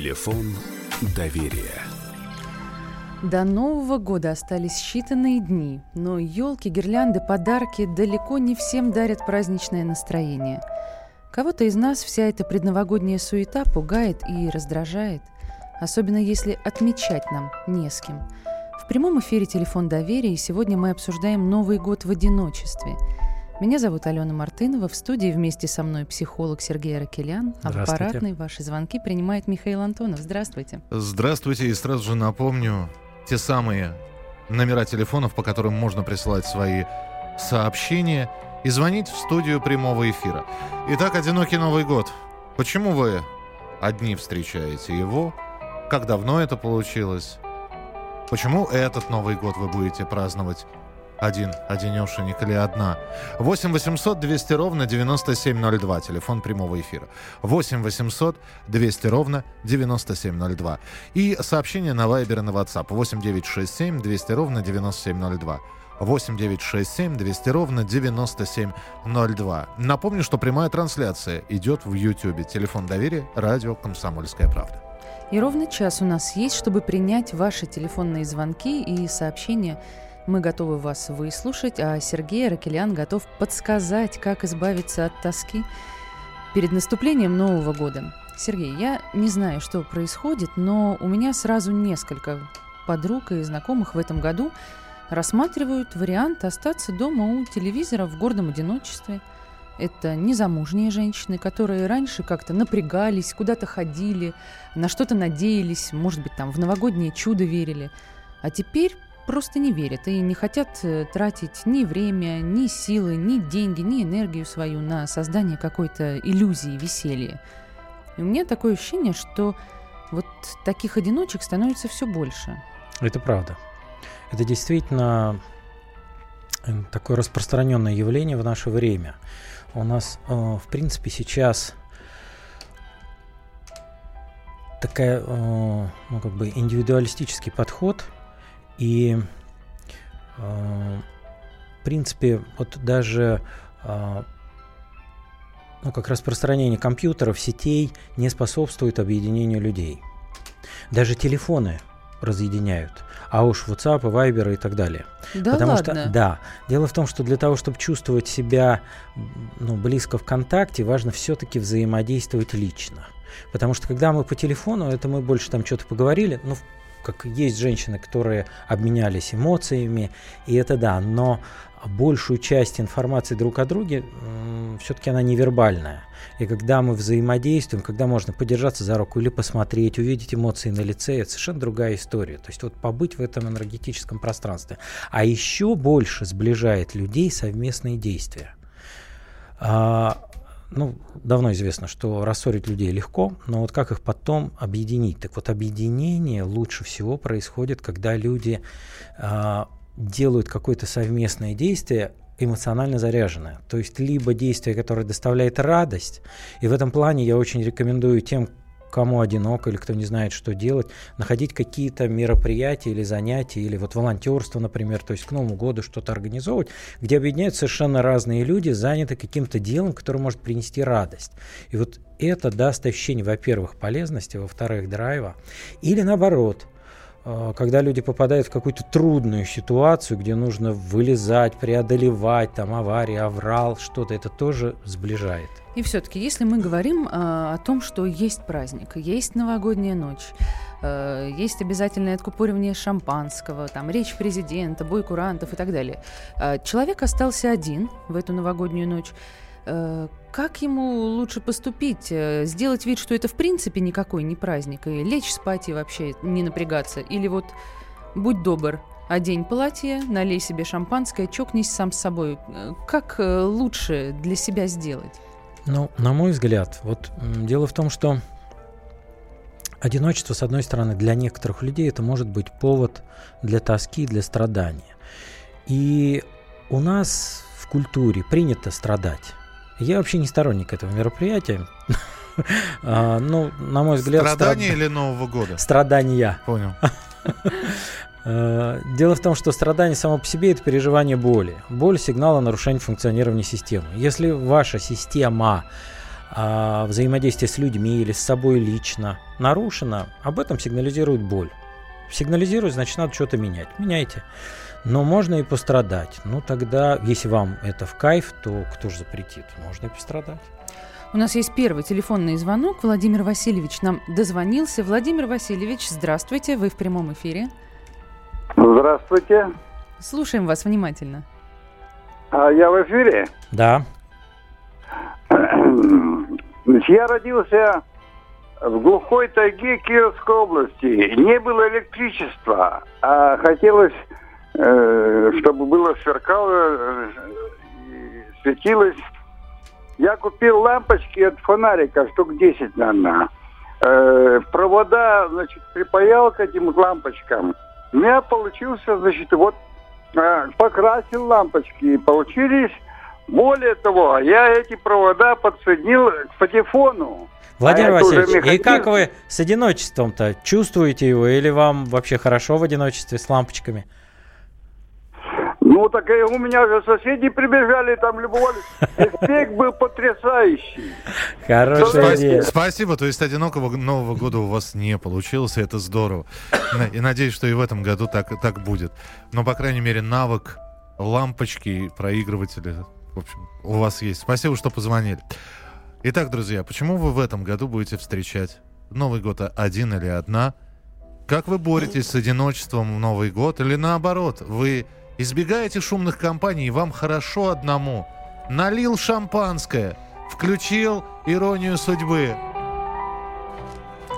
Телефон доверия. До Нового года остались считанные дни, но елки, гирлянды, подарки далеко не всем дарят праздничное настроение. Кого-то из нас вся эта предновогодняя суета пугает и раздражает, особенно если отмечать нам не с кем. В прямом эфире «Телефон доверия» и сегодня мы обсуждаем Новый год в одиночестве – меня зовут Алена Мартынова. В студии вместе со мной психолог Сергей Ракелян. А в аппаратной ваши звонки принимает Михаил Антонов. Здравствуйте. Здравствуйте. И сразу же напомню те самые номера телефонов, по которым можно присылать свои сообщения и звонить в студию прямого эфира. Итак, одинокий Новый год. Почему вы одни встречаете его? Как давно это получилось? Почему этот Новый год вы будете праздновать один, одинешенек или одна. 8 800 200 ровно 9702, телефон прямого эфира. 8 800 200 ровно 9702. И сообщение на Viber и на WhatsApp 8 967 200 ровно 9702. 8 967 200 ровно 9702. Напомню, что прямая трансляция идет в YouTube. Телефон доверия, радио «Комсомольская правда». И ровно час у нас есть, чтобы принять ваши телефонные звонки и сообщения мы готовы вас выслушать, а Сергей Ракелян готов подсказать, как избавиться от тоски перед наступлением Нового года. Сергей, я не знаю, что происходит, но у меня сразу несколько подруг и знакомых в этом году рассматривают вариант остаться дома у телевизора в гордом одиночестве. Это незамужние женщины, которые раньше как-то напрягались, куда-то ходили, на что-то надеялись, может быть, там в новогоднее чудо верили. А теперь просто не верят и не хотят э, тратить ни время, ни силы, ни деньги, ни энергию свою на создание какой-то иллюзии веселья. И у меня такое ощущение, что вот таких одиночек становится все больше. Это правда. Это действительно э, такое распространенное явление в наше время. У нас, э, в принципе, сейчас такая, ну, как бы индивидуалистический подход – и, э, в принципе, вот даже э, ну, как распространение компьютеров, сетей не способствует объединению людей. Даже телефоны разъединяют. А уж WhatsApp, Viber и так далее. Да Потому ладно? что, да. Дело в том, что для того, чтобы чувствовать себя ну, близко в контакте, важно все-таки взаимодействовать лично. Потому что когда мы по телефону, это мы больше там что-то поговорили, ну, как есть женщины, которые обменялись эмоциями, и это да, но большую часть информации друг о друге все-таки она невербальная. И когда мы взаимодействуем, когда можно подержаться за руку или посмотреть, увидеть эмоции на лице, это совершенно другая история. То есть вот побыть в этом энергетическом пространстве. А еще больше сближает людей совместные действия. Ну, давно известно, что рассорить людей легко, но вот как их потом объединить? Так вот, объединение лучше всего происходит, когда люди э, делают какое-то совместное действие, эмоционально заряженное. То есть либо действие, которое доставляет радость, и в этом плане я очень рекомендую тем, кому одиноко или кто не знает, что делать, находить какие-то мероприятия или занятия, или вот волонтерство, например, то есть к Новому году что-то организовывать, где объединяются совершенно разные люди, заняты каким-то делом, которое может принести радость. И вот это даст ощущение, во-первых, полезности, во-вторых, драйва, или наоборот – Э, когда люди попадают в какую-то трудную ситуацию, где нужно вылезать, преодолевать, там аварии, аврал, что-то, это тоже сближает. И все-таки, если мы говорим а, о том, что есть праздник, есть новогодняя ночь, а, есть обязательное откупоривание шампанского, там речь президента, бой курантов и так далее, а, человек остался один в эту новогоднюю ночь. Э, как ему лучше поступить? Сделать вид, что это в принципе никакой не праздник, и лечь спать и вообще не напрягаться? Или вот будь добр, одень платье, налей себе шампанское, чокнись сам с собой. Как лучше для себя сделать? Ну, на мой взгляд, вот дело в том, что одиночество, с одной стороны, для некоторых людей это может быть повод для тоски, для страдания. И у нас в культуре принято страдать. Я вообще не сторонник этого мероприятия. А, ну, на мой взгляд... Страдания или Нового года? Страдания. Понял. А, дело в том, что страдание само по себе – это переживание боли. Боль – сигнал о нарушении функционирования системы. Если ваша система а, взаимодействие с людьми или с собой лично нарушено, об этом сигнализирует боль. Сигнализирует, значит, надо что-то менять. Меняйте. Но можно и пострадать. Ну, тогда, если вам это в кайф, то кто же запретит? Можно и пострадать. У нас есть первый телефонный звонок. Владимир Васильевич нам дозвонился. Владимир Васильевич, здравствуйте, вы в прямом эфире. Здравствуйте. Слушаем вас внимательно. А я в эфире? Да. Я родился в глухой тайге Кировской области. Не было электричества, а хотелось, э, чтобы было сверкало, э, светилось. Я купил лампочки от фонарика, штук 10, наверное. Э, провода, значит, припаял к этим лампочкам. У меня получился, значит, вот покрасил лампочки, и получились более того, я эти провода подсоединил к патефону. Владимир а Васильевич, и как вы с одиночеством-то? Чувствуете его или вам вообще хорошо в одиночестве с лампочками? Ну, так и у меня же соседи прибежали, там любовались. Эффект был потрясающий. Хорошая идея. Спасибо. То есть одинокого Нового года у вас не получилось, и это здорово. И надеюсь, что и в этом году так, так будет. Но, по крайней мере, навык лампочки, проигрыватели в общем, у вас есть. Спасибо, что позвонили. Итак, друзья, почему вы в этом году будете встречать Новый год один или одна? Как вы боретесь с одиночеством в Новый год? Или наоборот, вы избегаете шумных компаний, вам хорошо одному? Налил шампанское, включил иронию судьбы.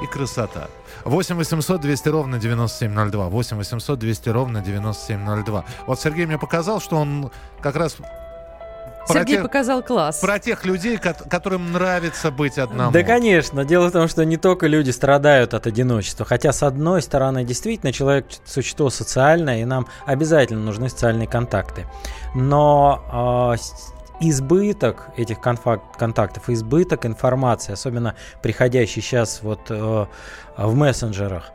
И красота. 8 800 200 ровно 9702. 8 800 200 ровно 9702. Вот Сергей мне показал, что он как раз Сергей тех, показал класс. Про тех людей, которым нравится быть одному. Да, конечно. Дело в том, что не только люди страдают от одиночества. Хотя, с одной стороны, действительно, человек – существо социальное, и нам обязательно нужны социальные контакты. Но э, избыток этих контактов, избыток информации, особенно приходящий сейчас вот э, в мессенджерах,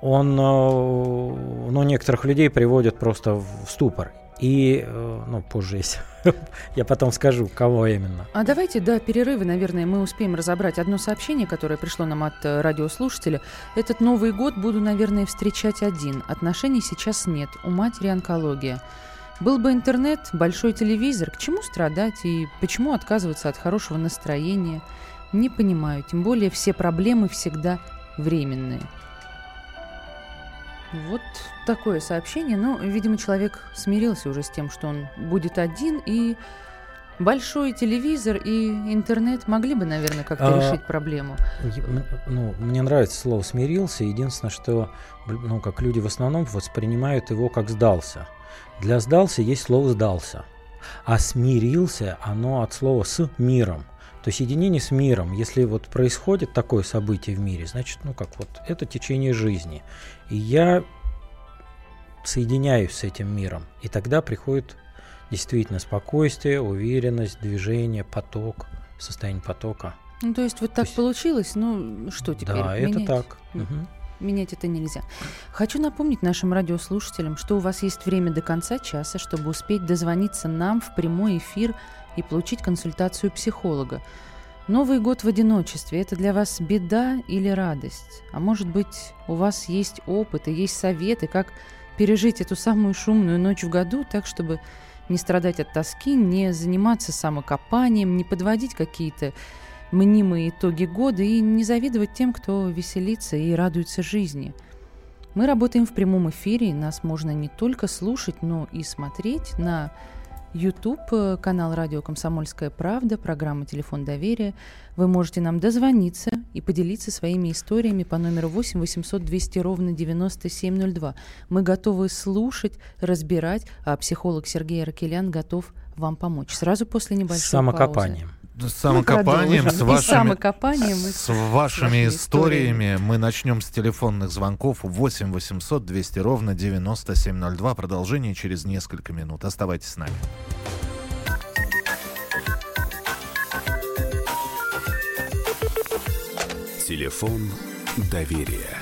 он э, ну, некоторых людей приводит просто в ступор. И, э, ну, позже есть. Я потом скажу, кого именно. А давайте до перерыва, наверное, мы успеем разобрать одно сообщение, которое пришло нам от э, радиослушателя. Этот Новый год буду, наверное, встречать один. Отношений сейчас нет. У матери онкология. Был бы интернет, большой телевизор, к чему страдать и почему отказываться от хорошего настроения? Не понимаю, тем более все проблемы всегда временные. Вот такое сообщение. Ну, видимо, человек смирился уже с тем, что он будет один, и большой телевизор и интернет могли бы, наверное, как-то а, решить проблему. Ну, мне нравится слово «смирился». Единственное, что, ну, как люди в основном воспринимают его как «сдался». Для «сдался» есть слово «сдался». А «смирился» оно от слова «с миром». То есть единение с миром, если вот происходит такое событие в мире, значит, ну как вот, это течение жизни. И я соединяюсь с этим миром. И тогда приходит действительно спокойствие, уверенность, движение, поток, состояние потока. Ну, то есть вот так есть... получилось, ну что теперь? Да, менять? это так. Угу. Менять это нельзя. Хочу напомнить нашим радиослушателям, что у вас есть время до конца часа, чтобы успеть дозвониться нам в прямой эфир и получить консультацию психолога. Новый год в одиночестве – это для вас беда или радость? А может быть, у вас есть опыт и есть советы, как пережить эту самую шумную ночь в году так, чтобы не страдать от тоски, не заниматься самокопанием, не подводить какие-то мнимые итоги года и не завидовать тем, кто веселится и радуется жизни. Мы работаем в прямом эфире, и нас можно не только слушать, но и смотреть на YouTube, э, канал радио «Комсомольская правда», программа «Телефон доверия». Вы можете нам дозвониться и поделиться своими историями по номеру 8 800 200 ровно 9702. Мы готовы слушать, разбирать, а психолог Сергей Ракелян готов вам помочь. Сразу после небольшой Самокопанием. паузы самокопанием, с вашими, самокопанием, с вашими историями. Мы начнем с телефонных звонков 8 800 200 ровно 9702. Продолжение через несколько минут. Оставайтесь с нами. Телефон доверия.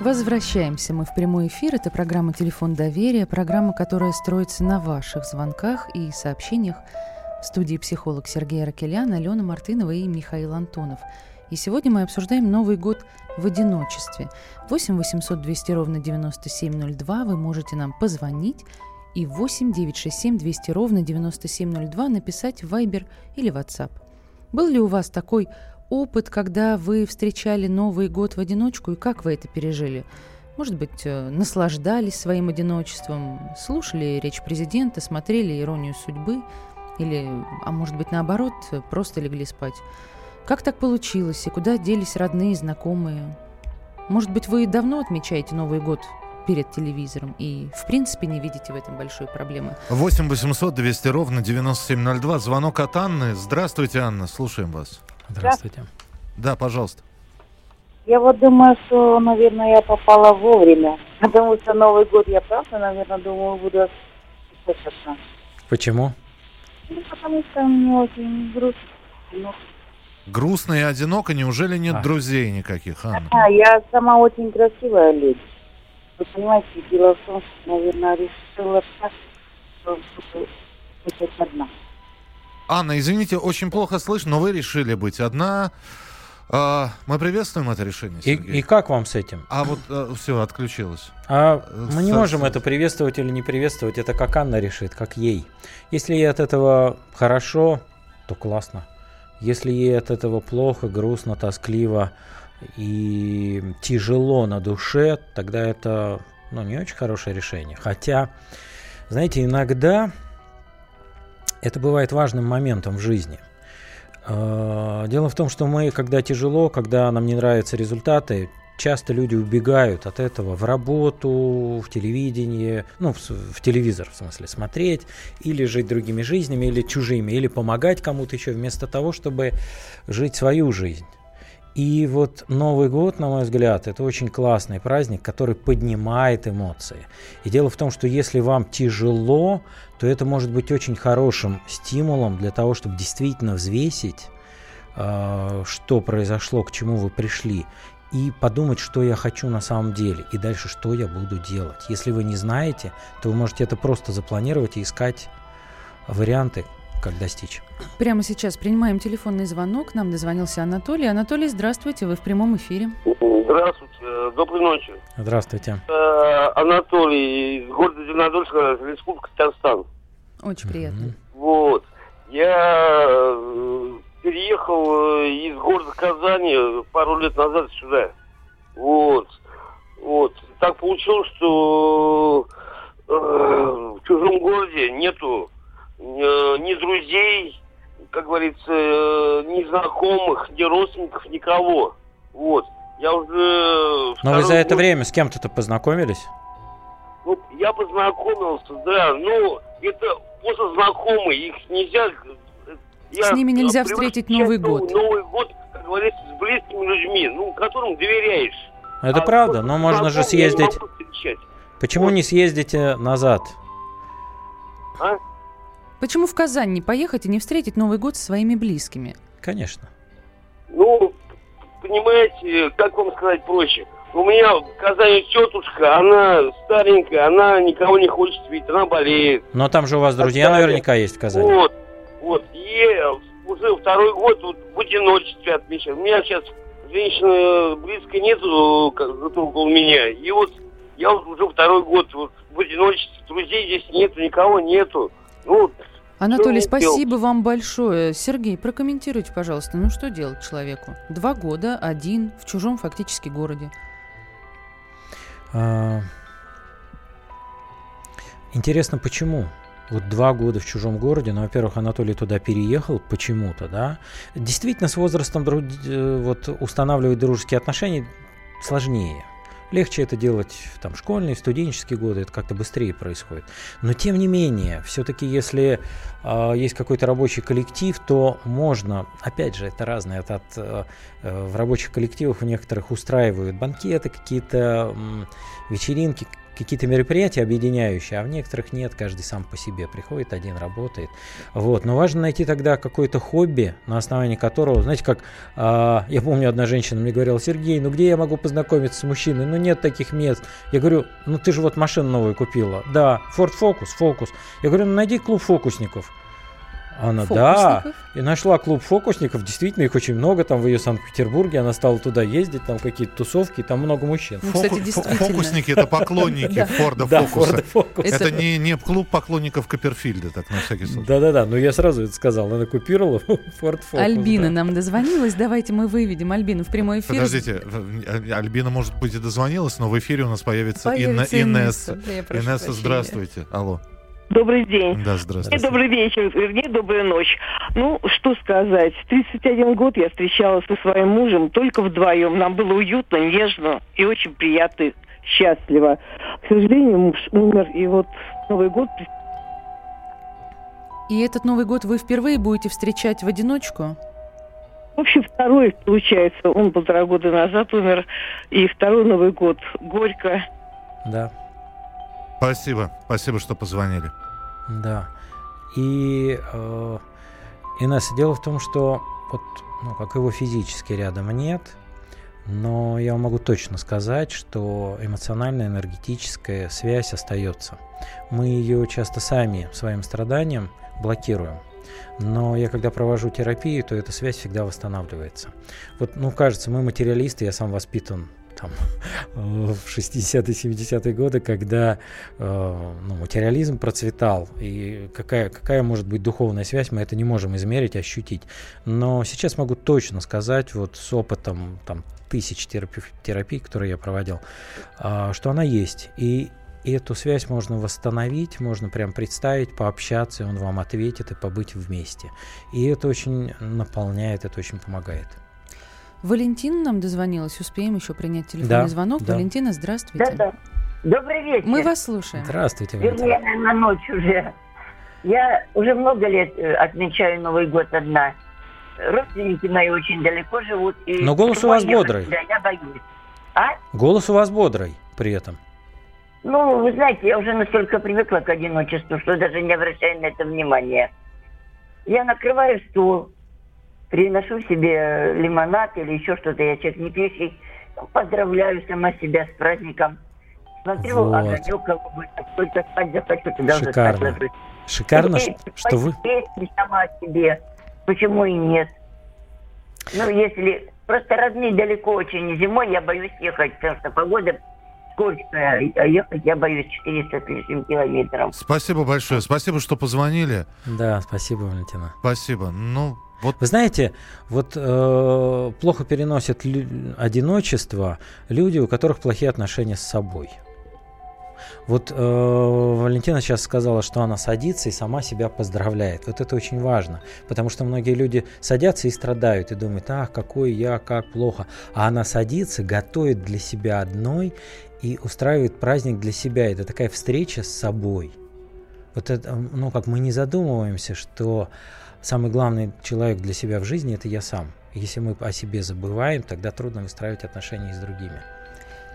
Возвращаемся мы в прямой эфир. Это программа «Телефон доверия», программа, которая строится на ваших звонках и сообщениях. В студии психолог Сергей Аракелян, Алена Мартынова и Михаил Антонов. И сегодня мы обсуждаем Новый год в одиночестве. 8 800 200 ровно 9702 вы можете нам позвонить и 8 967 200 ровно 9702 написать в Viber или WhatsApp. Был ли у вас такой опыт, когда вы встречали Новый год в одиночку, и как вы это пережили? Может быть, э, наслаждались своим одиночеством, слушали речь президента, смотрели «Иронию судьбы», или, а может быть, наоборот, просто легли спать. Как так получилось, и куда делись родные, знакомые? Может быть, вы давно отмечаете Новый год перед телевизором и, в принципе, не видите в этом большой проблемы. 8 800 200 ровно 9702. Звонок от Анны. Здравствуйте, Анна, слушаем вас. Здравствуйте. Да, пожалуйста. Я вот думаю, что, наверное, я попала вовремя. Потому что Новый год я правда, наверное, думаю, буду слушаться. Почему? Ну, потому что мне очень грустно. Ну, Грустно и одиноко, неужели нет А. друзей никаких, Анна? а, я сама очень красивая леди. Вы понимаете, дело в том, что, наверное, решила так, что буду одна. Анна, извините, очень плохо слышно, но вы решили быть одна. А, мы приветствуем это решение, И, Сергей. и как вам с этим? А вот все, отключилось. А Э, мы не можем это приветствовать или не приветствовать. Это как Анна решит, как ей. Если ей от этого хорошо, то классно. Если ей от этого плохо, грустно, тоскливо и тяжело на душе, тогда это ну, не очень хорошее решение. Хотя, знаете, иногда это бывает важным моментом в жизни. Э, Дело в том, что мы, когда тяжело, когда нам не нравятся результаты, часто люди убегают от этого в работу, в телевидение, ну, в телевизор, в смысле, смотреть, или жить другими жизнями, или чужими, или помогать кому-то еще, вместо того, чтобы жить свою жизнь. И вот Новый год, на мой взгляд, это очень классный праздник, который поднимает эмоции. И дело в том, что если вам тяжело, то это может быть очень хорошим стимулом для того, чтобы действительно взвесить, э, что произошло, к чему вы пришли, и подумать, что я хочу на самом деле, и дальше, что я буду делать. Если вы не знаете, то вы можете это просто запланировать и искать варианты, как достичь. Прямо сейчас принимаем телефонный звонок. Нам дозвонился Анатолий. Анатолий, здравствуйте, вы в прямом эфире. Здравствуйте, доброй ночи. Здравствуйте. Э, Анатолий из города Зеленодольска, Республика Татарстан. Очень приятно. Вот. Я э, переехал э, из города Казани пару лет назад сюда. Вот. Вот. Так получилось, что э, в чужом городе нету э, ни друзей, как говорится, э, ни знакомых, ни родственников, никого. Вот. Я уже... Но вы за это год- время с кем-то-то познакомились? Ну, я познакомился, да, ну, это просто знакомые, их нельзя... э, я С ними нельзя привык встретить Новый год. Новый год, как говорится, с близкими людьми, ну, которым доверяешь. Это А правда, но можно же съездить. Почему не съездите назад? А? Почему в Казань не поехать и не встретить Новый год со своими близкими? Конечно. Ну, понимаете, как вам сказать проще? У меня в Казани тетушка, она старенькая, она никого не хочет видеть, она болеет. Но там же у вас друзья Отстали. наверняка есть в Казани. Вот, вот. И уже второй год вот в одиночестве отмечаю. У меня сейчас женщины близко нету, как зато около меня. И вот я уже второй год вот в одиночестве. Друзей здесь нету, никого нету. Ну, Анатолий, спасибо вам большое. Сергей, прокомментируйте, пожалуйста, ну что делать человеку? Два года, один, в чужом фактически городе. А, Интересно, почему? Вот два года в чужом городе, ну, во-первых, Анатолий туда переехал почему-то, да. Действительно, с возрастом э, вот, устанавливать дружеские отношения сложнее. Легче это делать в там, школьные, студенческие годы, это как-то быстрее происходит. Но тем не менее, все-таки если э, есть какой-то рабочий коллектив, то можно, опять же, это разное, это от, э, в рабочих коллективах у некоторых устраивают банкеты, какие-то э, вечеринки, какие-то мероприятия объединяющие, а в некоторых нет, каждый сам по себе приходит, один работает. Вот. Но важно найти тогда какое-то хобби, на основании которого, знаете, как э, я помню, одна женщина мне говорила, Сергей, ну где я могу познакомиться с мужчиной? Ну нет таких мест. Я говорю, ну ты же вот машину новую купила. Да, Ford Focus, Focus. Я говорю, ну найди клуб фокусников. Она, да, и нашла клуб фокусников, действительно, их очень много, там в ее Санкт-Петербурге, она стала туда ездить, там какие-то тусовки, там много мужчин. Ну, кстати, Фокусники — это поклонники Форда Фокуса. Это не клуб поклонников Копперфильда, так на всякий случай. Да-да-да, но я сразу это сказал, она купировала Форд Фокус. Альбина нам дозвонилась, давайте мы выведем Альбину в прямой эфир. Подождите, Альбина, может быть, и дозвонилась, но в эфире у нас появится Инесса. Инесса, здравствуйте. Алло. Добрый день. Да, здравствуйте. И добрый вечер, вернее, добрая ночь. Ну, что сказать. 31 год я встречалась со своим мужем только вдвоем. Нам было уютно, нежно и очень приятно, счастливо. К сожалению, муж умер, и вот Новый год... И этот Новый год вы впервые будете встречать в одиночку? В общем, второй, получается, он полтора года назад умер, и второй Новый год горько. Да. Спасибо, спасибо, что позвонили. Да. И, э, Инесса, дело в том, что вот, ну, как его физически рядом нет, но я могу точно сказать, что эмоциональная, энергетическая связь остается. Мы ее часто сами своим страданием блокируем. Но я когда провожу терапию, то эта связь всегда восстанавливается. Вот, ну, кажется, мы материалисты, я сам воспитан там, в 60-е, 70-е годы, когда э, ну, материализм процветал, и какая, какая может быть духовная связь, мы это не можем измерить, ощутить. Но сейчас могу точно сказать, вот с опытом там, тысяч терапий, которые я проводил, э, что она есть. И и эту связь можно восстановить, можно прям представить, пообщаться, и он вам ответит, и побыть вместе. И это очень наполняет, это очень помогает. Валентина нам дозвонилась. Успеем еще принять телефонный да, звонок. Да. Валентина, здравствуйте. Да, да. Добрый вечер. Мы вас слушаем. Здравствуйте, Валентина. Вернее, на ночь уже. Я уже много лет э, отмечаю Новый год одна. Родственники мои очень далеко живут. И Но голос у вас бодрый. Да, я боюсь. А? Голос у вас бодрый при этом. Ну, вы знаете, я уже настолько привыкла к одиночеству, что даже не обращаю на это внимания. Я накрываю стол, приношу себе лимонад или еще что-то, я человек не пьющий, поздравляю сама себя с праздником. Смотрю, вот. огонек какой-то, только спать захочу, туда Шикарно. уже Шикарно, и, что вы... Песни сама себе, почему и нет. Ну, если просто родные далеко очень, зимой я боюсь ехать, потому что погода скользкая, а ехать я боюсь 400 с лишним километров. Спасибо большое, спасибо, что позвонили. Да, спасибо, Валентина. Спасибо. Ну, вот. Вы знаете, вот э, плохо переносят лю- одиночество люди, у которых плохие отношения с собой. Вот э, Валентина сейчас сказала, что она садится и сама себя поздравляет. Вот это очень важно, потому что многие люди садятся и страдают и думают, ах, какой я, как плохо. А она садится, готовит для себя одной и устраивает праздник для себя. Это такая встреча с собой. Вот это, ну как мы не задумываемся, что самый главный человек для себя в жизни – это я сам. Если мы о себе забываем, тогда трудно выстраивать отношения с другими.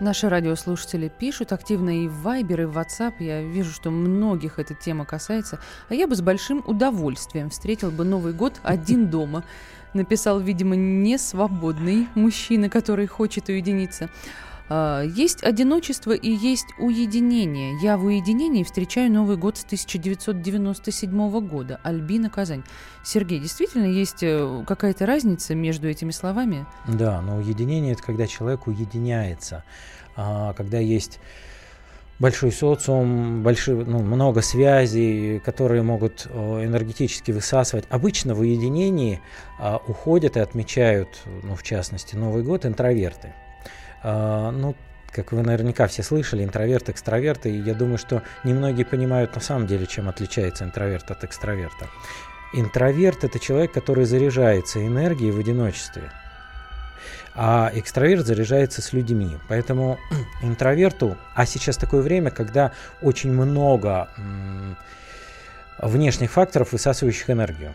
Наши радиослушатели пишут активно и в Viber, и в WhatsApp. Я вижу, что многих эта тема касается. А я бы с большим удовольствием встретил бы Новый год один дома. Написал, видимо, не свободный мужчина, который хочет уединиться. А, есть одиночество и есть уединение. Я в уединении встречаю Новый год с 1997 года. Альбина Казань. Сергей, действительно есть э, какая-то разница между этими словами? Да, но уединение это когда человек уединяется, а, когда есть большой социум, большие, ну, много связей, которые могут энергетически высасывать. Обычно в уединении а, уходят и отмечают, ну, в частности, Новый год интроверты. А, ну, как вы наверняка все слышали, интроверт, экстраверт, и я думаю, что немногие понимают на самом деле, чем отличается интроверт от экстраверта. Интроверт – это человек, который заряжается энергией в одиночестве. а экстраверт заряжается с людьми. Поэтому интроверту, а сейчас такое время, когда очень много внешних факторов, высасывающих энергию.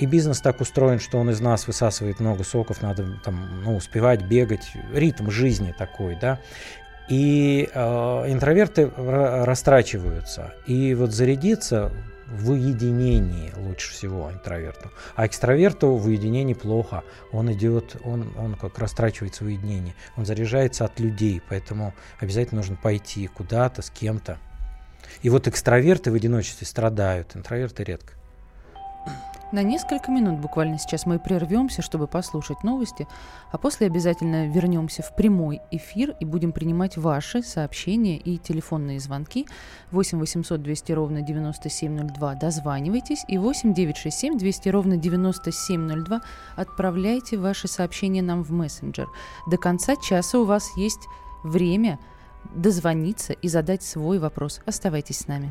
И бизнес так устроен, что он из нас высасывает много соков, надо там, ну, успевать бегать, ритм жизни такой, да. И э, интроверты растрачиваются. И вот зарядиться в уединении лучше всего интроверту. А экстраверту в уединении плохо. Он идет, он, он как растрачивается в уединении. Он заряжается от людей, поэтому обязательно нужно пойти куда-то с кем-то. И вот экстраверты в одиночестве страдают, интроверты редко. На несколько минут буквально сейчас мы прервемся, чтобы послушать новости, а после обязательно вернемся в прямой эфир и будем принимать ваши сообщения и телефонные звонки 8 800 200 ровно 9702. Дозванивайтесь и 8 967 200 ровно 9702. Отправляйте ваши сообщения нам в мессенджер. До конца часа у вас есть время дозвониться и задать свой вопрос. Оставайтесь с нами.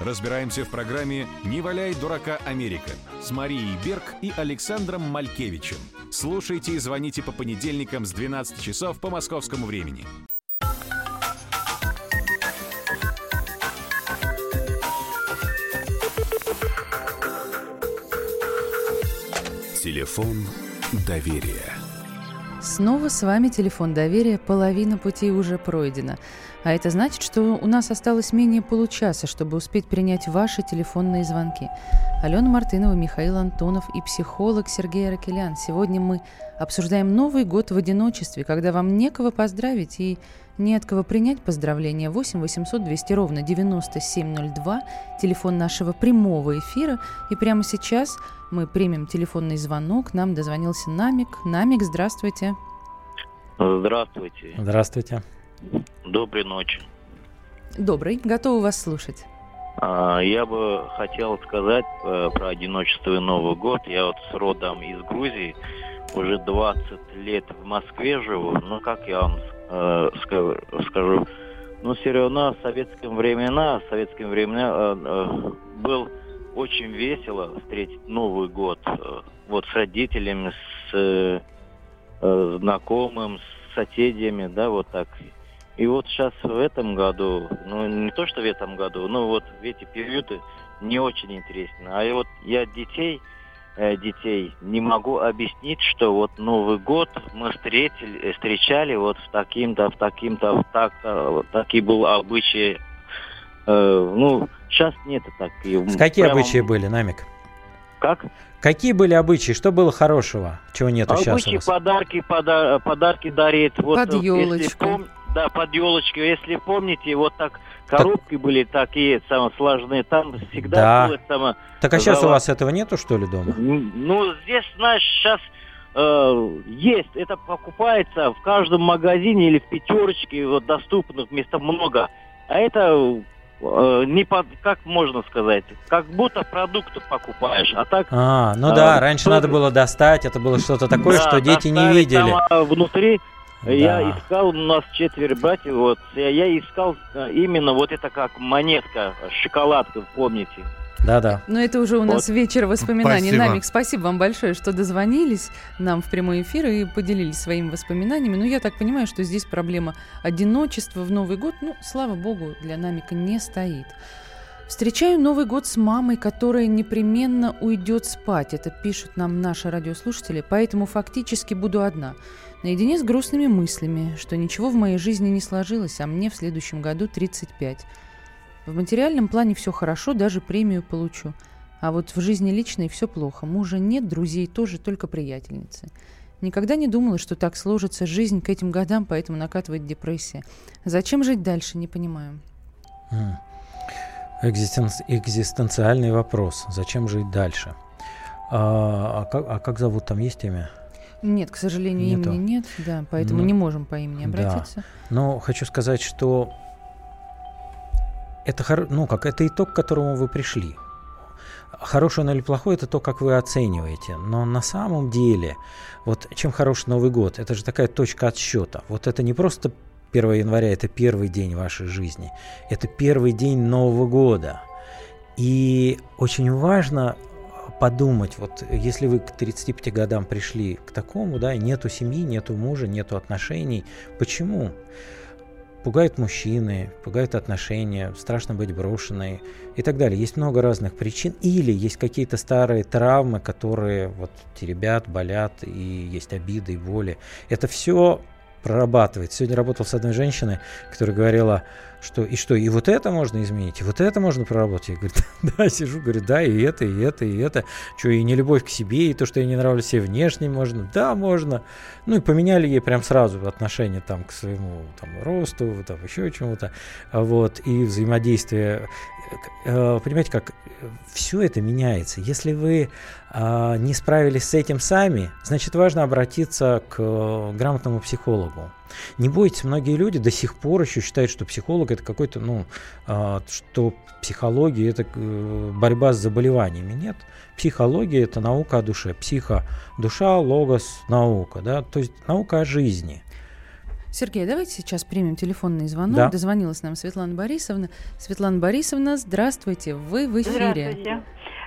Разбираемся в программе «Не валяй дурака Америка» с Марией Берг и Александром Малькевичем. Слушайте и звоните по понедельникам с 12 часов по московскому времени. Телефон доверия. Снова с вами телефон доверия, половина пути уже пройдена. А это значит, что у нас осталось менее получаса, чтобы успеть принять ваши телефонные звонки. Алена Мартынова, Михаил Антонов и психолог Сергей Аракелян. Сегодня мы обсуждаем Новый год в одиночестве, когда вам некого поздравить и не от кого принять поздравления. 8 800 200 ровно 9702, телефон нашего прямого эфира. И прямо сейчас мы примем телефонный звонок. Нам дозвонился Намик. Намик, здравствуйте. Здравствуйте. Здравствуйте. Доброй ночи. Добрый. Готовы вас слушать. А, я бы хотел сказать э, про одиночество и Новый год. Я вот с родом из Грузии, уже 20 лет в Москве живу. Ну, как я вам э, скажу, ну, все равно в советском времена, в советском времена э, э, был очень весело встретить Новый год. Э, вот с родителями, с э, знакомым, с соседями, да, вот так. И вот сейчас в этом году, ну не то что в этом году, но вот в эти периоды не очень интересно. А вот я детей, э, детей не могу объяснить, что вот Новый год мы встретили, встречали вот в таким-то, в таким-то, в так-то, вот такие был обычаи. Э, ну, сейчас нет таких. С какие прямо... обычаи были, Намик? Как? Какие были обычаи? Что было хорошего, чего нету обычаи, сейчас у вас? подарки, пода- подарки дарить. Вот, Под елочку. Пом- да, под елочку. Если помните, вот так коробки так... были такие самые сложные, там всегда да. было само. Так а сейчас у вас этого нету, что ли, дома? Ну, здесь, знаешь, сейчас э, есть. Это покупается в каждом магазине или в пятерочке, вот доступных места много. А это э, не под, как можно сказать, как будто продукты покупаешь, а так. А, ну э, да, раньше надо было достать, это было что-то такое, да, что дети не видели. Там, внутри да. Я искал, у нас четверо братьев, вот, я, я искал э, именно вот это как монетка, шоколадка, помните? Да-да. Но это уже у нас вот. вечер воспоминаний. Спасибо. Намик, спасибо вам большое, что дозвонились нам в прямой эфир и поделились своими воспоминаниями. Но я так понимаю, что здесь проблема одиночества в Новый год, ну, слава богу, для Намика не стоит. Встречаю Новый год с мамой, которая непременно уйдет спать. Это пишут нам наши радиослушатели, поэтому фактически буду одна – Наедине с грустными мыслями, что ничего в моей жизни не сложилось, а мне в следующем году 35. В материальном плане все хорошо, даже премию получу. А вот в жизни личной все плохо. Мужа нет, друзей тоже, только приятельницы. Никогда не думала, что так сложится жизнь к этим годам, поэтому накатывает депрессия. Зачем жить дальше, не понимаю. Экзистен... Экзистенциальный вопрос. Зачем жить дальше? А, а, как, а как зовут там есть имя? Нет, к сожалению, Нету. имени нет, да, поэтому Ну, не можем по имени Да. обратиться. Но хочу сказать, что это, хор- ну, как, это итог, к которому вы пришли. Хороший он или плохой, это то, как вы оцениваете. Но на самом деле, вот чем хороший Новый год, это же такая точка отсчета. Вот это не просто 1 января, это первый день вашей жизни. Это первый день Нового года. И очень важно подумать, вот если вы к 35 годам пришли к такому, да, нету семьи, нету мужа, нету отношений, почему? Пугают мужчины, пугают отношения, страшно быть брошенной и так далее. Есть много разных причин. Или есть какие-то старые травмы, которые вот теребят, болят, и есть обиды и боли. Это все прорабатывает. Сегодня работал с одной женщиной, которая говорила, что и что, и вот это можно изменить, и вот это можно проработать. Я говорю, да, сижу, говорю, да, и это, и это, и это. Что, и не любовь к себе, и то, что я не нравлюсь себе внешне можно. Да, можно. Ну и поменяли ей прям сразу отношение там к своему там, росту, там еще чему-то. А Вот, и взаимодействие. Э, Понимаете, как все это меняется. Если вы а, не справились с этим сами, значит важно обратиться к э, грамотному психологу. Не бойтесь, многие люди до сих пор еще считают, что психолог это какой-то, ну, а, что психология это э, борьба с заболеваниями. Нет, психология это наука о душе. Психо, душа, логос, наука, да, то есть наука о жизни. Сергей, давайте сейчас примем телефонный звонок. Да. Дозвонилась нам Светлана Борисовна. Светлана Борисовна, здравствуйте, вы в эфире. Здравствуйте.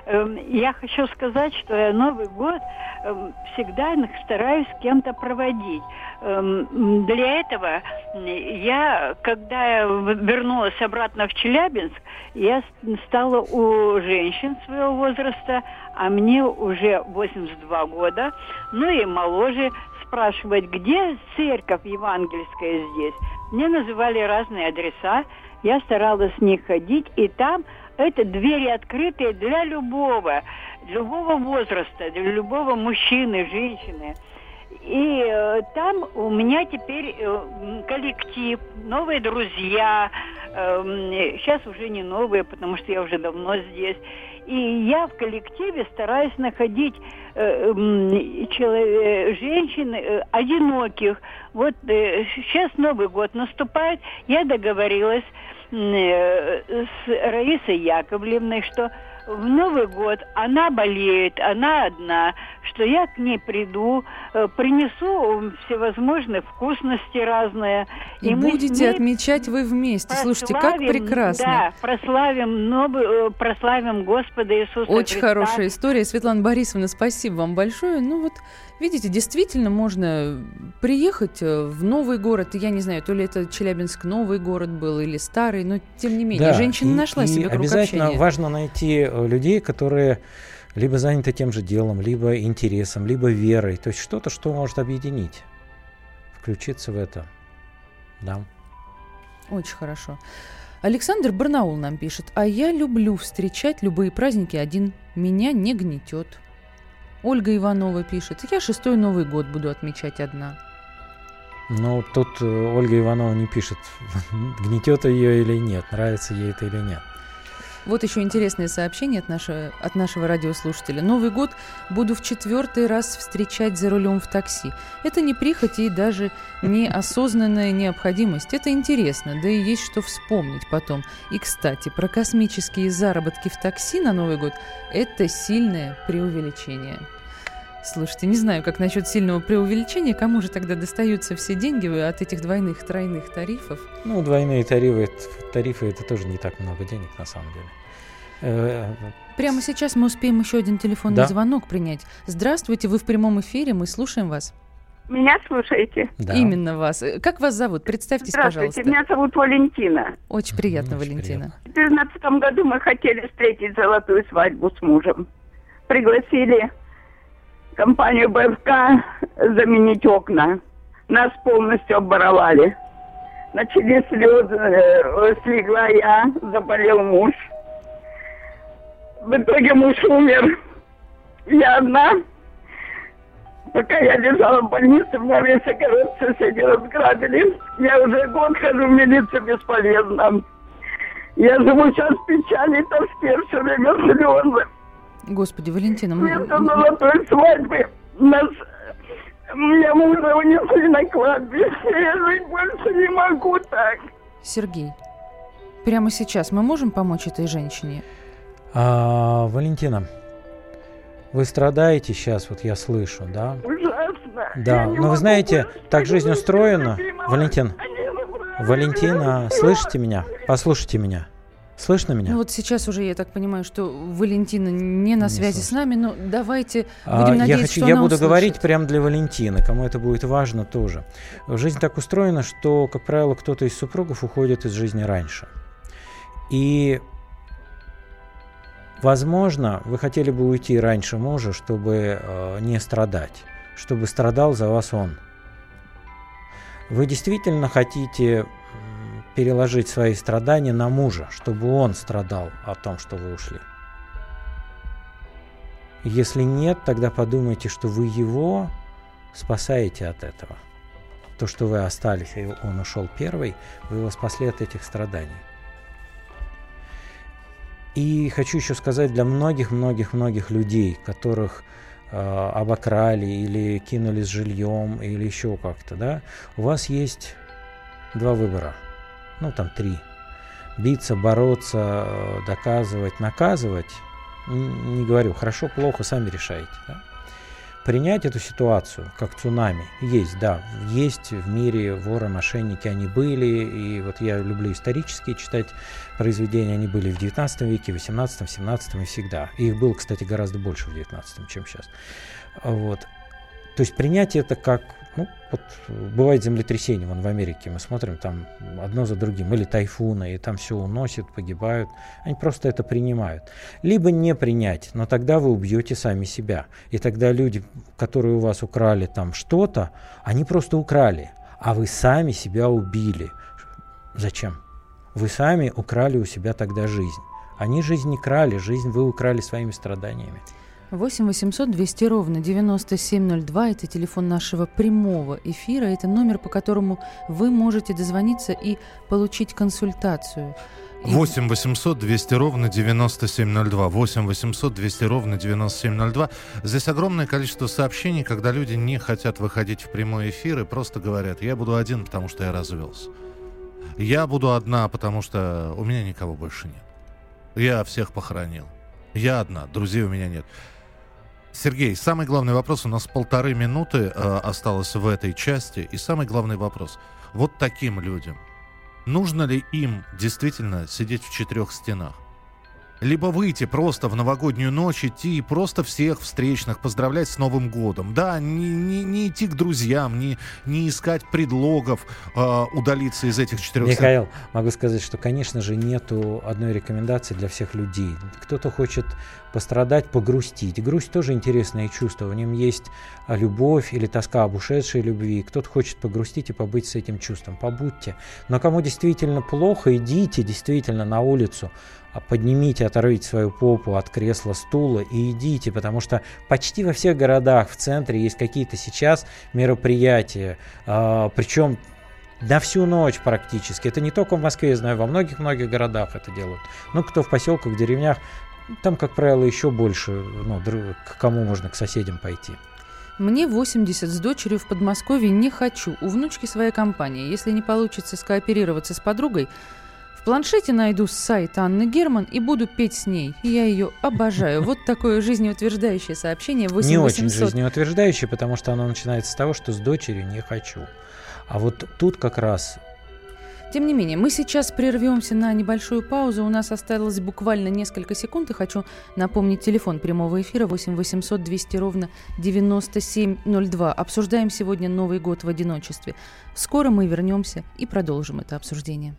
Эм, Я хочу сказать, что я Новый год эм, всегда стараюсь с кем-то проводить. Эм, Для этого я, когда я вернулась обратно в Челябинск, я стала у женщин своего возраста, а мне уже 82 года, ну и моложе, спрашивать, где церковь евангельская здесь. Мне называли разные адреса, я старалась с них ходить, и там это двери открытые для любого, любого возраста, для любого мужчины, женщины. И э, там у меня теперь э, коллектив, новые друзья. сейчас уже не новые, потому что я уже давно здесь. И я в коллективе стараюсь находить э, м, чело- э, женщин э, одиноких. Вот э, сейчас Новый год наступает, я договорилась э, с Раисой Яковлевной, что в Новый год она болеет, она одна, что я к ней приду, э, принесу всевозможные вкусности разные. И, с будете отмечать вы вместе. Слушайте, как прекрасно. Да, прославим, новый, э, прославим Господа Иисуса Очень Христа. хорошая история. Светлана Борисовна, спасибо вам большое. Ну вот, видите, действительно можно приехать э, в новый город. Я не знаю, то ли это Челябинск новый город был или старый, но тем не менее, Да, женщина и- нашла и себе круг обязательно общения. важно найти людей, которые либо заняты тем же делом, либо интересом, либо верой. То есть что-то, что может объединить. Включиться в это. Да. Очень хорошо. Александр Барнаул нам пишет. А я люблю встречать любые праздники один. Меня не гнетет. Ольга Иванова пишет. Я шестой Новый год буду отмечать одна. Но тут э, Ольга Иванова не пишет, гнетет ее или нет, нравится ей это или нет. Вот еще интересное сообщение от нашего, от нашего радиослушателя. Новый год буду в четвертый раз встречать за рулем в такси. Это не прихоть и даже не осознанная необходимость. Это интересно, да и есть что вспомнить потом. И, кстати, про космические заработки в такси на Новый год – это сильное преувеличение. Слушайте, не знаю, как насчет сильного преувеличения, кому же тогда достаются все деньги от этих двойных, тройных тарифов? Ну, двойные тарифы, тарифы это тоже не так много денег на самом деле. Э, Прямо сейчас мы успеем еще один телефонный Да. звонок принять. Здравствуйте, вы в прямом эфире, мы слушаем вас. Меня слушаете? Именно вас. Э, Как вас зовут? Представьтесь, Здравствуйте, пожалуйста. меня зовут Валентина. Очень приятно, Валентина. В 2014 году мы хотели встретить золотую свадьбу с мужем. Пригласили компанию БФК заменить окна. Нас полностью обворовали. Начали слезы, э, слегла я, заболел муж. В итоге муж умер. Я одна. Пока я лежала в больнице, меня весь огород соседи разграбили. Я уже год хожу в милицию бесполезно. Я живу сейчас в печали, тоске, все время слезы. Господи, Валентина, мы- Вместо золотой свадьбы нас Меня мужа унесли на кладбище. Я жить больше не могу так. Сергей, прямо сейчас мы можем помочь этой женщине? А, Валентина, вы страдаете сейчас, вот я слышу, да? Ужасно. Да, но вы знаете, так жизнь устроена. Валентин, Валентина, слышите меня? Послушайте меня. Слышно меня? Ну вот сейчас уже я так понимаю, что Валентина не на Не связи с нами, но давайте А, будем я надеяться, хочу, что я она буду услышит. говорить прямо для Валентины, кому это будет важно тоже. Жизнь так устроена, что, как правило, кто-то из супругов уходит из жизни раньше. И, возможно, вы хотели бы уйти раньше мужа, чтобы э, не страдать, чтобы страдал за вас он. Вы действительно хотите переложить свои страдания на мужа, чтобы он страдал о том, что вы ушли? Если нет, тогда подумайте, что вы его спасаете от этого. То, что вы остались, и он ушел первый, вы его спасли от этих страданий. И хочу еще сказать для многих-многих-многих людей, которых э, обокрали или кинули с жильем или еще как-то, да, у вас есть два выбора, ну там три. Биться, бороться, э, доказывать, наказывать. Не говорю, хорошо, плохо, сами решаете. да. Принять эту ситуацию как цунами. Есть, да, есть в мире воры, мошенники, они были. И вот я люблю исторические читать произведения, они были в 19 веке, 18, 17 и всегда. Их было, кстати, гораздо больше в 19, чем сейчас. Вот. То есть принять это как, ну, вот бывает землетрясение, вон в Америке мы смотрим, там одно за другим, или тайфуны, и там все уносит, погибают. Они просто это принимают. Либо не принять, но тогда вы убьете сами себя. И тогда люди, которые у вас украли там что-то, они просто украли, а вы сами себя убили. Зачем? Вы сами украли у себя тогда жизнь. Они жизнь не крали, жизнь вы украли своими страданиями. 8 800 200 ровно 9702 – это телефон нашего прямого эфира. Это номер, по которому вы можете дозвониться и получить консультацию. И 8 800 200 ровно 9702. 8 800 200 ровно 9702. Здесь огромное количество сообщений, когда люди не хотят выходить в прямой эфир и просто говорят, я буду один, потому что я развелся. Я буду одна, потому что у меня никого больше нет. Я всех похоронил. Я одна, друзей у меня нет. Сергей, самый главный вопрос, у нас полторы минуты э, осталось в этой части, и самый главный вопрос. Вот таким людям, нужно ли им действительно сидеть в четырех стенах? Либо выйти просто в новогоднюю ночь, идти и просто всех встречных поздравлять с Новым годом. Да, не, не, не идти к друзьям, не, не искать предлогов э, удалиться из этих четырех. Михаил, могу сказать, что, конечно же, нету одной рекомендации для всех людей. Кто-то хочет пострадать, погрустить. Грусть тоже интересное чувство. В нем есть а, любовь или тоска об ушедшей любви. Кто-то хочет погрустить и побыть с этим чувством. Побудьте. Но кому действительно плохо, идите действительно на улицу. а Поднимите, оторвите свою попу от кресла, стула и идите, потому что почти во всех городах в центре есть какие-то сейчас мероприятия, а, причем на всю ночь практически. Это не только в Москве, я знаю, во многих-многих городах это делают. Ну, кто в поселках, в деревнях, там, как правило, еще больше, ну, к кому можно, к соседям пойти. Мне 80 с дочерью в Подмосковье не хочу. У внучки своя компания. Если не получится скооперироваться с подругой, в планшете найду сайт Анны Герман и буду петь с ней. Я ее обожаю. Вот такое жизнеутверждающее сообщение. 8 не очень 800. жизнеутверждающее, потому что оно начинается с того, что с дочерью не хочу. А вот тут как раз Тем не менее, мы сейчас прервемся на небольшую паузу. У нас осталось буквально несколько секунд. И хочу напомнить телефон прямого эфира 8 800 200 ровно 9702. Обсуждаем сегодня Новый год в одиночестве. Скоро мы вернемся и продолжим это обсуждение.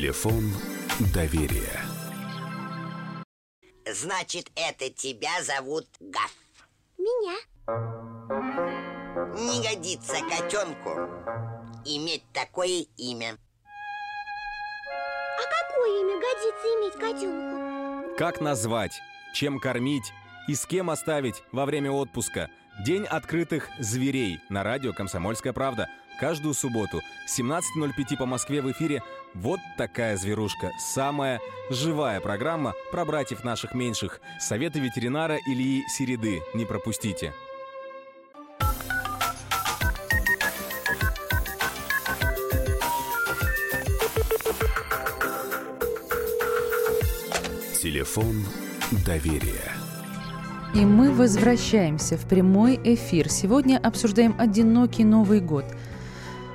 Телефон доверия. Значит, это тебя зовут Гаф. Меня. Не годится котенку иметь такое имя. А какое имя годится иметь котенку? Как назвать, чем кормить и с кем оставить во время отпуска. День открытых зверей на радио «Комсомольская правда». Каждую субботу 17.05 по Москве в эфире «Вот такая зверушка». Самая живая программа про братьев наших меньших. Советы ветеринара Ильи Середы. Не пропустите. Телефон доверия. И мы возвращаемся в прямой эфир. Сегодня обсуждаем одинокий Новый год.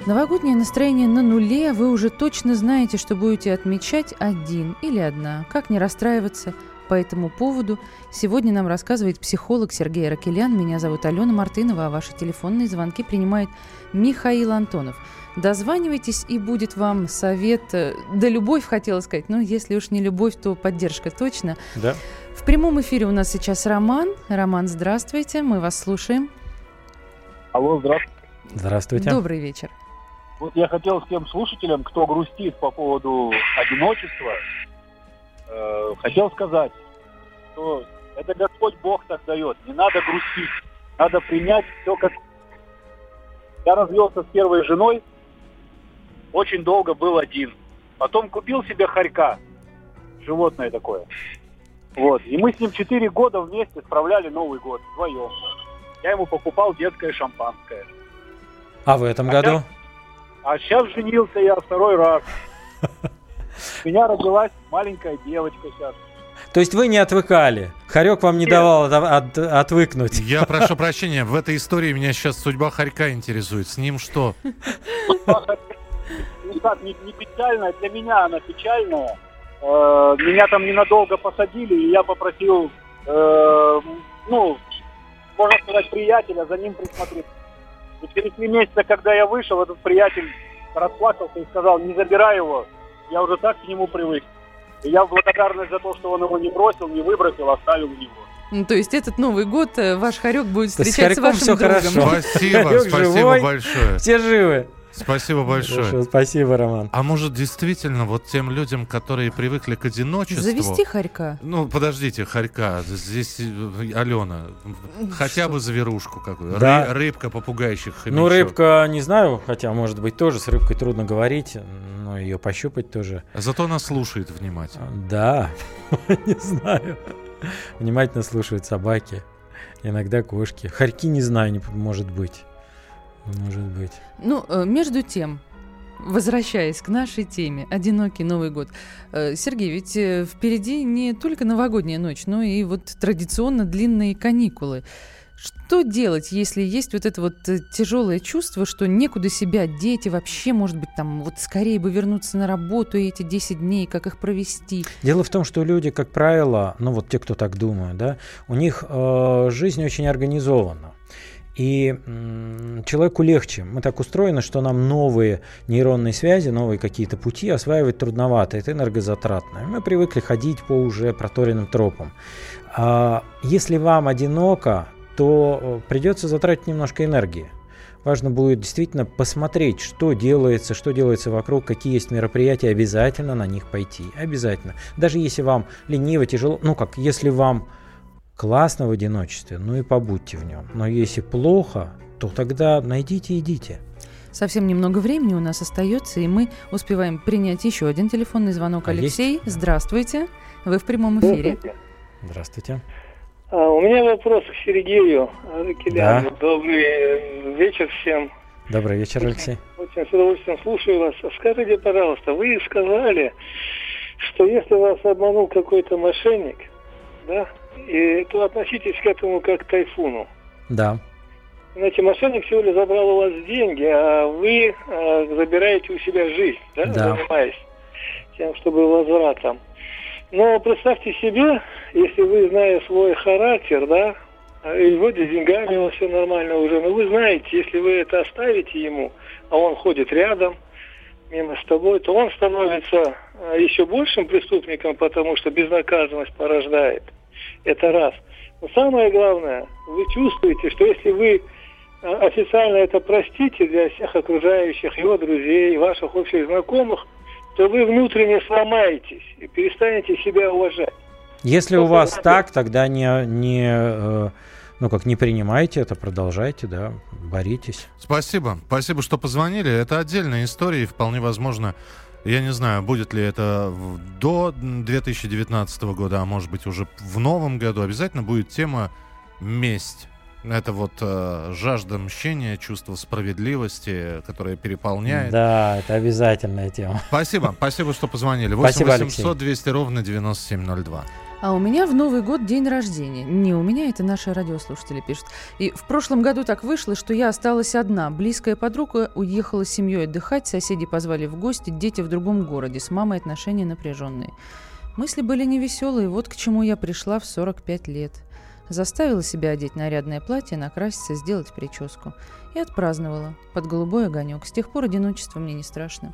Новогоднее настроение на нуле, вы уже точно знаете, что будете отмечать один или одна. Как не расстраиваться по этому поводу? Сегодня нам рассказывает психолог Сергей Ракелян. Меня зовут Алена Мартынова, а ваши телефонные звонки принимает Михаил Антонов. Дозванивайтесь, и будет вам совет, да любовь, хотела сказать, но если уж не любовь, то поддержка точно. Да. В прямом эфире у нас сейчас Роман. Роман, здравствуйте, мы вас слушаем. Алло, здравствуйте. Здравствуйте. Добрый вечер. Вот я хотел с тем слушателям, кто грустит по поводу одиночества, э, хотел сказать, что это Господь Бог так дает. Не надо грустить. Надо принять все как... Я развелся с первой женой, очень долго был один. Потом купил себе хорька, животное такое. Вот. И мы с ним 4 года вместе справляли Новый год вдвоем. Я ему покупал детское шампанское. А в этом А году? А сейчас женился я второй раз. У меня родилась маленькая девочка сейчас. То есть вы не отвыкали? Хорек вам не давал от- от- отвыкнуть? Я прошу прощения, в этой истории меня сейчас судьба Харька интересует. С ним что? Ну как, не, не печальная, для меня она печальная. Э, меня там ненадолго посадили, и я попросил, э, ну, можно сказать, приятеля за ним присмотреть. И через три месяца, когда я вышел, этот приятель расплакался и сказал, не забирай его, я уже так к нему привык. И я в благодарность за то, что он его не бросил, не выбросил, оставил у него. Ну, то есть этот Новый год э, ваш Харек будет с встречать с вашим всё другом. хорошо. Спасибо, Хорек спасибо живой, большое. Все живы. Спасибо большое. Хорошо, спасибо, Роман. А может, действительно, вот тем людям, которые привыкли к одиночеству... Завести хорька. Ну, подождите, хорька, здесь э, Алена, хотя бы зверушку какую. Да. Ры- рыбка, попугайщик, Ну, рыбка, не знаю, хотя, может быть, тоже с рыбкой трудно говорить, но ее пощупать тоже. Зато она слушает внимательно. Да, не знаю. Внимательно слушают собаки, иногда кошки. Хорьки, не знаю, не, может быть. Может быть. Ну, э, между тем, возвращаясь к нашей теме, одинокий Новый год. Э, Сергей, ведь э, впереди не только новогодняя ночь, но и вот традиционно длинные каникулы. Что делать, если есть вот это вот тяжелое чувство, что некуда себя деть, и вообще, может быть, там вот скорее бы вернуться на работу и эти 10 дней, как их провести? Дело в том, что люди, как правило, ну вот те, кто так думают, да, у них э, жизнь очень организована. И человеку легче. Мы так устроены, что нам новые нейронные связи, новые какие-то пути осваивать трудновато. Это энергозатратно. Мы привыкли ходить по уже проторенным тропам. А если вам одиноко, то э, придется затратить немножко энергии. Важно будет действительно посмотреть, что делается, что делается вокруг, какие есть мероприятия, обязательно на них пойти. Обязательно. Даже если вам лениво, тяжело, ну как, если вам классно в одиночестве, ну и побудьте в нем. Но если плохо, то тогда найдите и идите. Совсем немного времени у нас остается, и мы успеваем принять еще один телефонный звонок. А Алексей, здравствуйте. Вы в прямом эфире. Здравствуйте. А, у меня вопрос к Сергею Ракеляну. Да. Добрый э, вечер всем. Добрый вечер, Алексей. Очень с удовольствием слушаю вас. А Скажите, пожалуйста, вы сказали, что если вас обманул какой-то мошенник, да, и, то относитесь к этому как к тайфуну. Да. Знаете, мошенник всего лишь забрал у вас деньги, а вы э, забираете у себя жизнь, да, Да. занимаясь тем, чтобы возвратом. Но представьте себе, если вы, зная свой характер, да, и вроде с деньгами у вас все нормально уже, но вы знаете, если вы это оставите ему, а он ходит рядом, мимо с тобой, то он становится а, еще большим преступником, потому что безнаказанность порождает. Это раз. Но самое главное, вы чувствуете, что если вы а, официально это простите для всех окружающих, его друзей, ваших общих знакомых, то вы внутренне сломаетесь и перестанете себя уважать. Если у вас так, тогда не, не, э, ну как, не принимайте это, продолжайте, да, боритесь. Спасибо. Спасибо, что позвонили. Это отдельная история, и вполне возможно, я не знаю, будет ли это до 2019 года, а может быть уже в новом году. Обязательно будет тема месть. Это вот э, жажда мщения, чувство справедливости, которое переполняет. Да, это обязательная тема. Спасибо, спасибо, что позвонили. 8 Спасибо, 800 Алексей. 200 ровно 9702. А у меня в Новый год день рождения. Не у меня, это наши радиослушатели пишут. И в прошлом году так вышло, что я осталась одна. Близкая подруга уехала с семьей отдыхать, соседи позвали в гости, дети в другом городе. С мамой отношения напряженные. Мысли были невеселые, вот к чему я пришла в 45 лет. Заставила себя одеть нарядное платье, накраситься, сделать прическу. И отпраздновала под голубой огонек. С тех пор одиночество мне не страшно.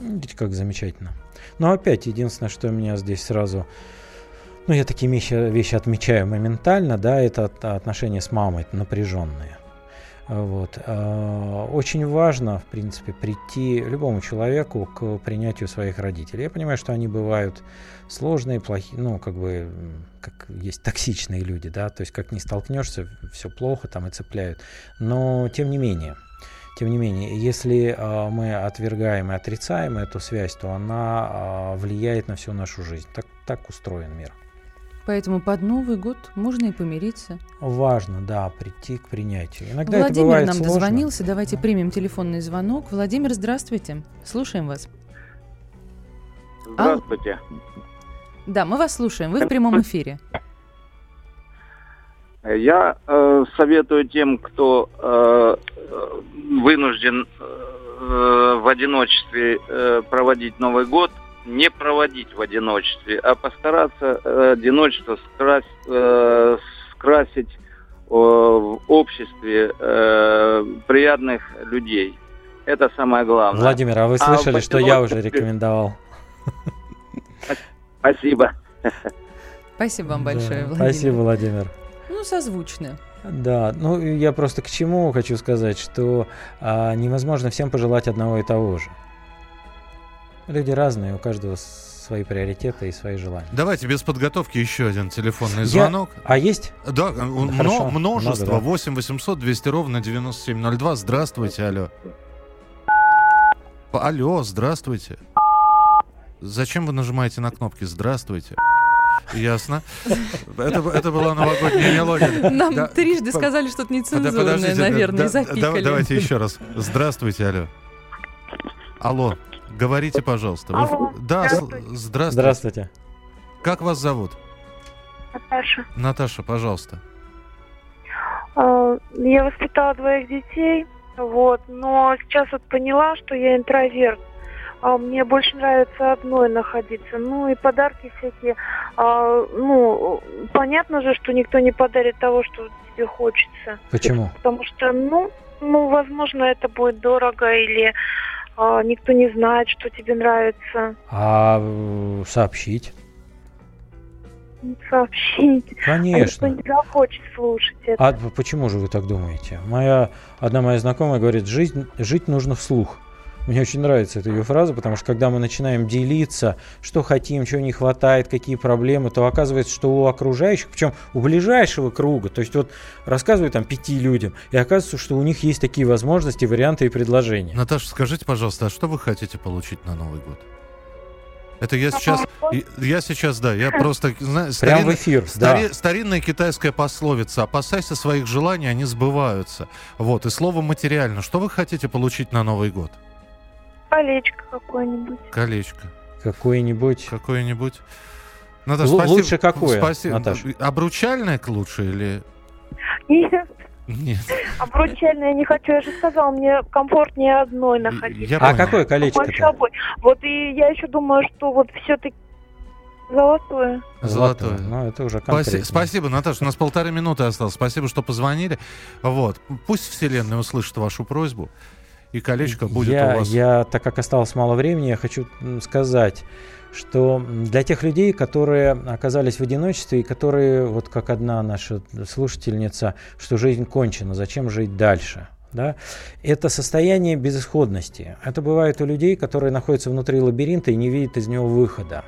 Видите, как замечательно. Но опять, единственное, что меня здесь сразу... Ну, я такие вещи, вещи отмечаю моментально, да, это от- отношения с мамой напряженные. Вот. А, Очень важно, в принципе, прийти любому человеку к принятию своих родителей. Я понимаю, что они бывают сложные, плохие, ну, как бы, как есть токсичные люди, да, то есть как не столкнешься, все плохо там и цепляют. Но, тем не менее, тем не менее, если а, мы отвергаем и отрицаем эту связь, то она а, влияет на всю нашу жизнь. Так, так устроен мир. Поэтому под Новый год можно и помириться. Важно, да, прийти к принятию. Иногда это Владимир бывает нам сложно. дозвонился. Давайте примем телефонный звонок. Владимир, здравствуйте. Слушаем вас. Здравствуйте. Да, мы вас слушаем. Вы в прямом эфире. Я э, советую тем, кто э, э, вынужден э, в одиночестве э, проводить Новый год, не проводить в одиночестве, а постараться э, одиночество скрась- э, скрасить э, в обществе э, приятных людей. Это самое главное. Владимир, а вы в слышали, что я уже одиночестве- рекомендовал? Спасибо. Спасибо вам большое, Да, Владимир. Спасибо, Владимир. Ну, созвучно. Да, ну я просто к чему хочу сказать, что а, невозможно всем пожелать одного и того же. Люди разные, у каждого свои приоритеты и свои желания. Давайте без подготовки еще один телефонный Я- звонок. А есть? Да, м- Хорошо, множество. много, да. 8 800 200 ровно 9702. Здравствуйте, алло. Алло, здравствуйте. Зачем вы нажимаете на кнопки «Здравствуйте»? Ясно. Это, это была новогодняя мелодия. Нам Да, трижды по- сказали что-то Да, нецензурное, наверное, и да- запикали. Давайте еще раз. Здравствуйте, алло. Алло, говорите, пожалуйста. Вы- Алло, Да, здравствуйте. здравствуйте. Здравствуйте. Как вас зовут? Наташа. Наташа, пожалуйста. А, Я воспитала двоих детей, вот, но сейчас вот поняла, что я интроверт. А Мне больше нравится одной находиться. Ну и подарки всякие. А, Ну, понятно же, что никто не подарит того, что тебе хочется. Почему? Потому что, ну, ну, возможно, это будет дорого или а, никто не знает, что тебе нравится. А э, сообщить? Сообщить. Конечно. А никто не захочет слушать это. А почему же вы так думаете? Моя, одна моя знакомая говорит, жизнь, жить нужно вслух. Мне очень нравится эта ее фраза, потому что когда мы начинаем делиться, что хотим, чего не хватает, какие проблемы, то оказывается, что у окружающих, причем у ближайшего круга, то есть вот рассказываю там пяти людям, и оказывается, что у них есть такие возможности, варианты и предложения. Наташа, скажите, пожалуйста, а что вы хотите получить на Новый год? Это я сейчас, и- я сейчас, да, я просто, знаю, Прям в эфир, да. старинная китайская пословица, опасайся своих желаний, они сбываются. Вот, и слово материально. Что вы хотите получить на Новый год? Колечко какое-нибудь. Колечко. Какое-нибудь. Какое-нибудь. Наташа, спасибо. лучше какое, Спасибо. Наташа? Обручальное к лучше или... Нет, Нет. обручальное я не хочу, я же сказала, мне комфортнее одной находиться. Я а понял. какое колечко? Вот и я еще думаю, что вот все-таки золотое. Золотое. Ну, это уже Спаси- конкретно. Спасибо, Наташа. У нас полторы минуты осталось. Спасибо, что позвонили. Вот. Пусть Вселенная услышит вашу просьбу. И колечко будет я, у вас. я, так как осталось мало времени, я хочу сказать, что для тех людей, которые оказались в одиночестве и которые, вот как одна наша слушательница, что жизнь кончена, зачем жить дальше? Да? Это состояние безысходности. Это бывает у людей, которые находятся внутри лабиринта и не видят из него выхода.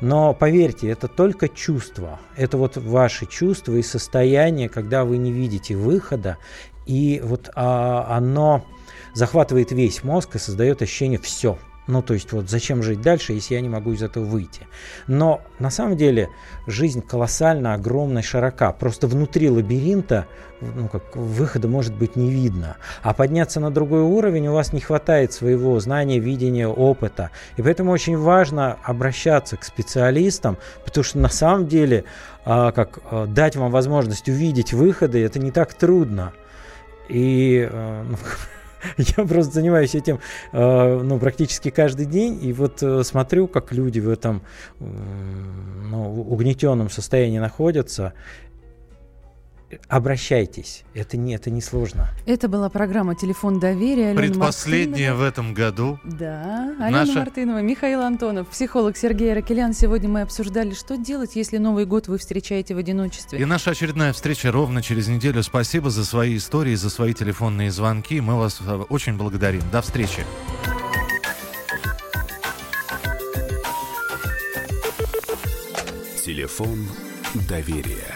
Но поверьте, это только чувство. Это вот ваши чувства и состояние, когда вы не видите выхода, и вот а, оно захватывает весь мозг и создает ощущение «все». Ну, то есть, вот зачем жить дальше, если я не могу из этого выйти? Но на самом деле жизнь колоссально огромная, широка. Просто внутри лабиринта ну, как, выхода может быть не видно. А подняться на другой уровень у вас не хватает своего знания, видения, опыта. И поэтому очень важно обращаться к специалистам, потому что на самом деле а, как, а, дать вам возможность увидеть выходы, это не так трудно. И а, ну, Я просто занимаюсь этим э, ну, практически каждый день, и вот э, смотрю, как люди в этом ну, угнетенном состоянии находятся, обращайтесь. Это не, это не сложно. Это была программа «Телефон доверия». Алена Предпоследняя Мартынова. в этом году. Да, Алена Наша- Мартынова, Михаил Антонов, психолог Сергей Ракелян. Сегодня мы обсуждали, что делать, если Новый год вы встречаете в одиночестве. И наша очередная встреча ровно через неделю. Спасибо за свои истории, за свои телефонные звонки. Мы вас э, очень благодарим. До встречи. Телефон доверия.